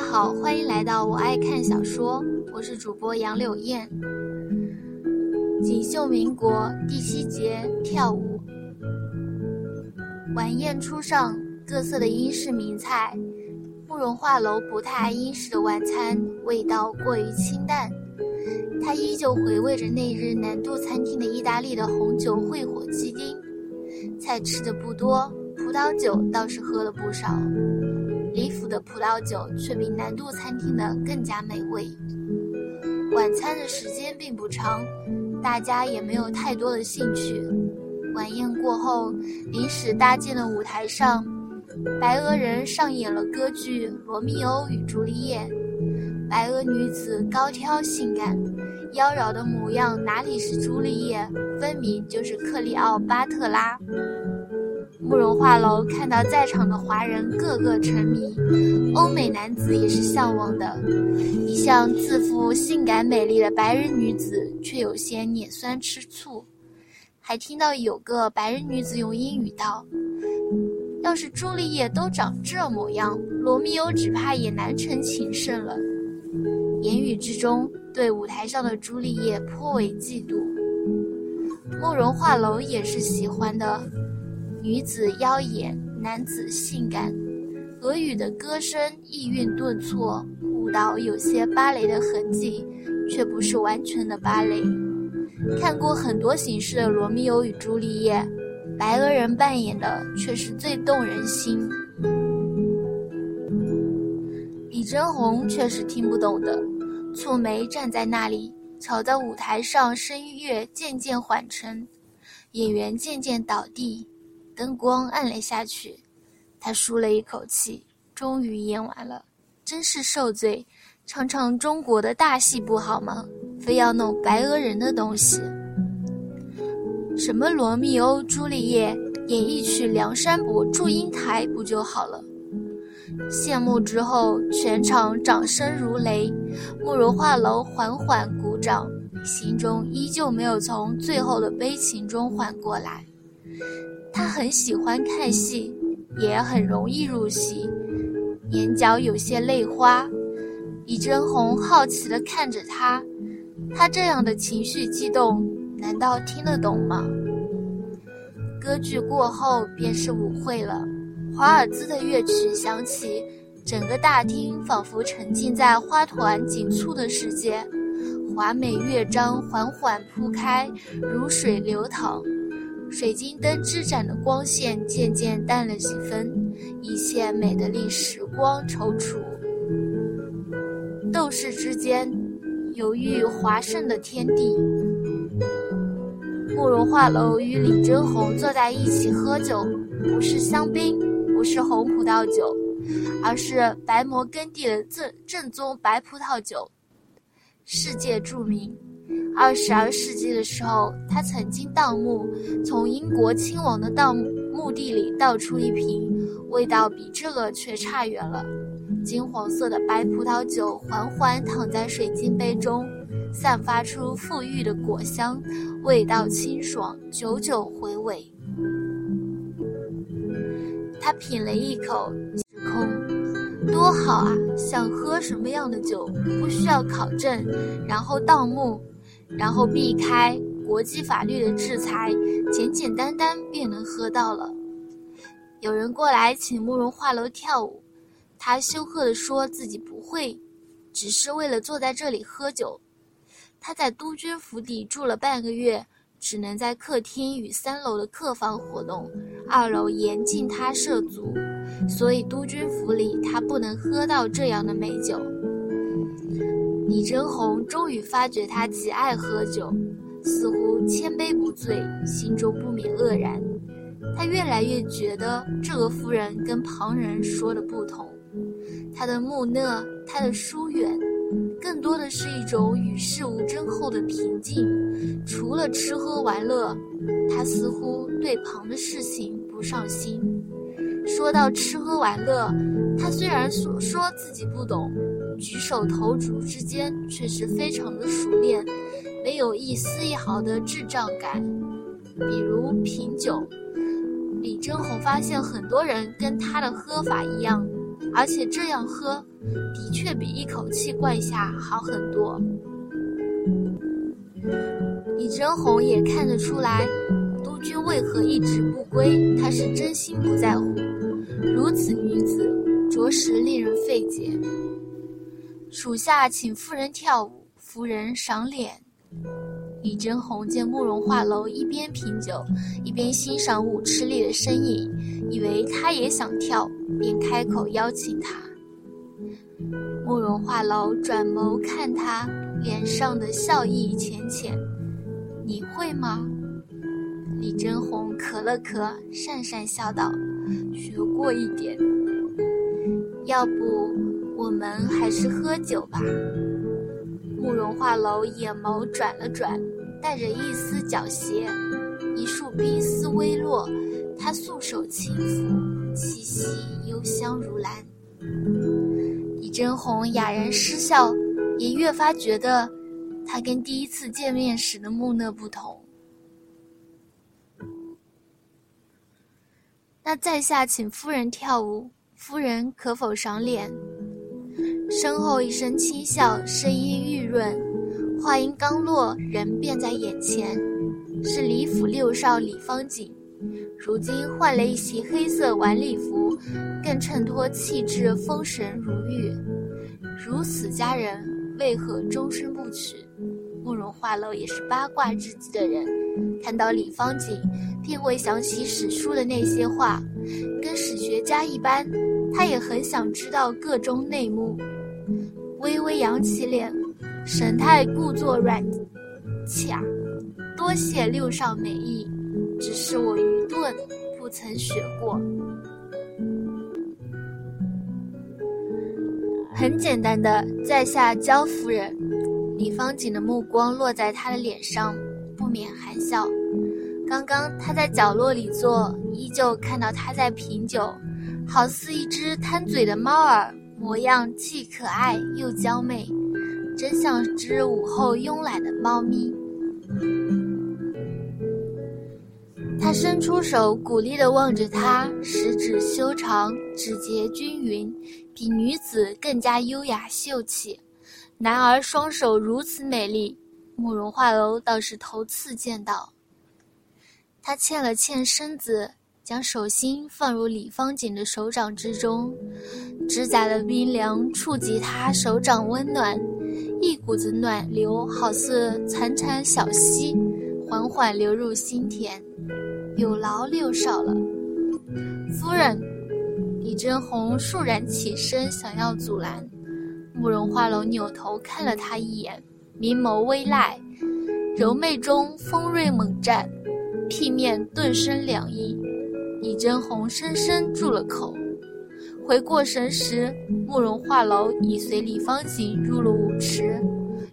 大家好，欢迎来到我爱看小说，我是主播杨柳燕。锦绣民国第七节跳舞。晚宴初上，各色的英式名菜。慕容画楼不太爱英式的晚餐，味道过于清淡。他依旧回味着那日南渡餐厅的意大利的红酒烩火鸡丁。菜吃的不多，葡萄酒倒是喝了不少。李府的葡萄酒却比南渡餐厅的更加美味。晚餐的时间并不长，大家也没有太多的兴趣。晚宴过后，临时搭建的舞台上，白俄人上演了歌剧《罗密欧与朱丽叶》。白俄女子高挑性感，妖娆的模样哪里是朱丽叶，分明就是克里奥巴特拉。慕容画楼看到在场的华人个个沉迷，欧美男子也是向往的。一向自负性感美丽的白人女子却有些拈酸吃醋。还听到有个白人女子用英语道：“要是朱丽叶都长这模样，罗密欧只怕也难成情圣了。”言语之中对舞台上的朱丽叶颇为嫉妒。慕容画楼也是喜欢的，女子妖冶，男子性感，俄语的歌声意韵顿挫，舞蹈有些芭蕾的痕迹，却不是完全的芭蕾。看过很多形式的《罗密欧与朱丽叶》，白俄人扮演的却是最动人心。李真红却是听不懂的，蹙眉站在那里，瞧到舞台上声乐渐渐缓沉，演员渐渐倒地，灯光暗了下去，他舒了一口气，终于演完了，真是受罪。唱唱中国的大戏不好吗？非要弄白俄人的东西？什么罗密欧朱丽叶，演一曲梁山伯祝英台不就好了？谢幕之后，全场掌声如雷，慕容画楼缓缓鼓掌，心中依旧没有从最后的悲情中缓过来。他很喜欢看戏，也很容易入戏，眼角有些泪花。李真红好奇地看着他，他这样的情绪激动，难道听得懂吗？歌剧过后便是舞会了，华尔兹的乐曲响起，整个大厅仿佛沉浸在花团锦簇的世界，华美乐章缓缓铺开，如水流淌，水晶灯织展的光线渐渐淡了几分，一切美得令时光踌躇。斗士之间，犹豫华盛的天地。慕容画楼与李真红坐在一起喝酒，不是香槟，不是红葡萄酒，而是白摩根地的正正宗白葡萄酒，世界著名。二十二世纪的时候，他曾经盗墓，从英国亲王的盗墓地里盗出一瓶，味道比这个却差远了。金黄色的白葡萄酒缓缓躺在水晶杯中，散发出馥郁的果香，味道清爽，久久回味。他品了一口，空，多好啊！想喝什么样的酒，不需要考证，然后盗墓，然后避开国际法律的制裁，简简单单便能喝到了。有人过来请慕容画楼跳舞。他羞涩地说自己不会，只是为了坐在这里喝酒。他在督军府邸住了半个月，只能在客厅与三楼的客房活动，二楼严禁他涉足，所以督军府里他不能喝到这样的美酒。李真红终于发觉他极爱喝酒，似乎千杯不醉，心中不免愕然。他越来越觉得这个夫人跟旁人说的不同。他的木讷，他的疏远，更多的是一种与世无争后的平静。除了吃喝玩乐，他似乎对旁的事情不上心。说到吃喝玩乐，他虽然说说自己不懂，举手投足之间却是非常的熟练，没有一丝一毫的智障感。比如品酒，李真红发现很多人跟他的喝法一样。而且这样喝，的确比一口气灌下好很多。李真红也看得出来，督军为何一直不归，他是真心不在乎。如此女子，着实令人费解。属下请夫人跳舞，夫人赏脸。李真红见慕容画楼一边品酒，一边欣赏舞池里的身影，以为他也想跳，便开口邀请他。慕容画楼转眸看他，脸上的笑意浅浅。你会吗？李真红咳了咳，讪讪笑道：“学过一点。要不我们还是喝酒吧。”慕容画楼眼眸转了转，带着一丝狡黠，一束冰丝微落，他素手轻抚，气息幽香如兰。李真红哑然失笑，也越发觉得他跟第一次见面时的木讷不同。那在下请夫人跳舞，夫人可否赏脸？身后一声轻笑，声音玉润，话音刚落，人便在眼前，是李府六少李方锦。如今换了一袭黑色晚礼服，更衬托气质风神如玉。如此佳人，为何终身不娶？慕容画楼也是八卦之极的人，看到李方锦，便会想起史书的那些话，跟史学家一般，他也很想知道各中内幕。微微扬起脸，神态故作软洽。多谢六少美意，只是我愚钝，不曾学过。很简单的，在下焦夫人。李方锦的目光落在他的脸上，不免含笑。刚刚他在角落里坐，依旧看到他在品酒，好似一只贪嘴的猫儿。模样既可爱又娇媚，真像只午后慵懒的猫咪。他伸出手，鼓励地望着她，十指修长，指节均匀，比女子更加优雅秀气。男儿双手如此美丽，慕容画楼倒是头次见到。他欠了欠身子。将手心放入李方锦的手掌之中，指甲的冰凉触及他手掌温暖，一股子暖流好似潺潺小溪，缓缓流入心田。有劳六少了，夫人。李真红倏然起身，想要阻拦。慕容画楼扭头看了他一眼，明眸微睐，柔媚中锋锐猛绽，屁面顿生凉意。李真红深深住了口，回过神时，慕容画楼已随李方锦入了舞池。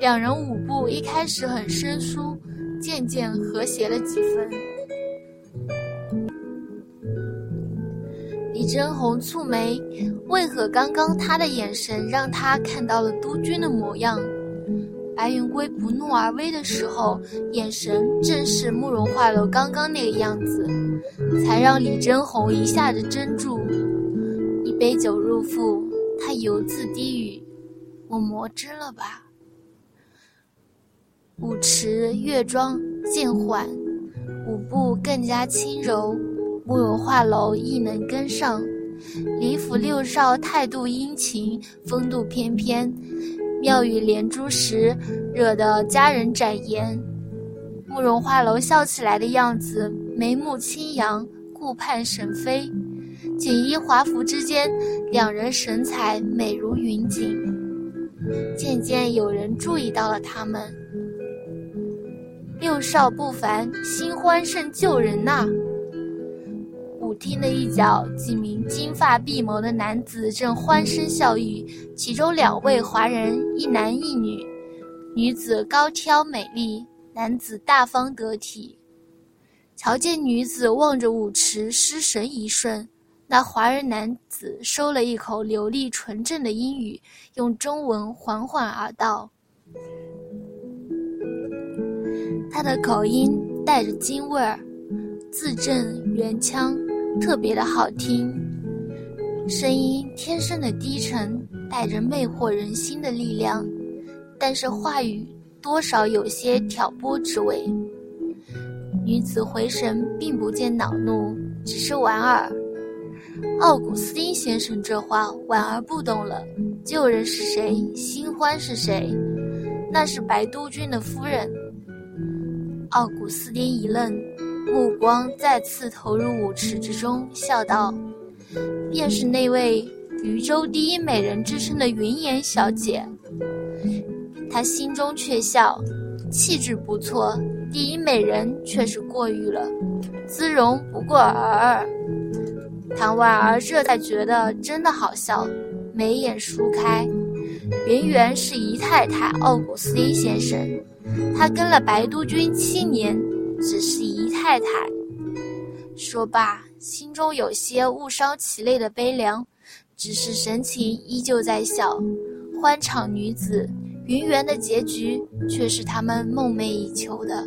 两人舞步一开始很生疏，渐渐和谐了几分。李真红蹙眉，为何刚刚他的眼神让他看到了督军的模样？白云归不怒而威的时候，眼神正是慕容画楼刚刚那个样子，才让李真红一下子怔住。杯酒入腹，他犹自低语：“我魔怔了吧？”舞池乐庄渐缓，舞步更加轻柔，慕容画楼亦能跟上。李府六少态度殷勤，风度翩翩。妙语连珠时，惹得佳人展颜。慕容画楼笑起来的样子，眉目轻扬，顾盼神飞。锦衣华服之间，两人神采美如云锦。渐渐有人注意到了他们。六少不凡，新欢胜旧人呐。舞厅的一角，几名金发碧眸的男子正欢声笑语，其中两位华人，一男一女。女子高挑美丽，男子大方得体。瞧见女子望着舞池失神一瞬，那华人男子收了一口流利纯正的英语，用中文缓缓而道：“他的口音带着京味儿，字正圆腔。”特别的好听，声音天生的低沉，带着魅惑人心的力量，但是话语多少有些挑拨之味。女子回神，并不见恼怒，只是莞尔。奥古斯丁先生这话，婉儿不懂了。旧人是谁？新欢是谁？那是白督军的夫人。奥古斯丁一愣，目光再次投入舞池之中，笑道：“便是那位渝州第一美人之称的云颜小姐。”他心中却笑，气质不错，第一美人却是过誉了，姿容不过尔尔。唐婉儿这才觉得真的好笑，眉眼舒开。圆圆是姨太太奥古斯丁先生，他跟了白督军七年，只是姨太太。说罢，心中有些误伤其类的悲凉，只是神情依旧在笑。欢场女子，云圆的结局却是他们梦寐以求的。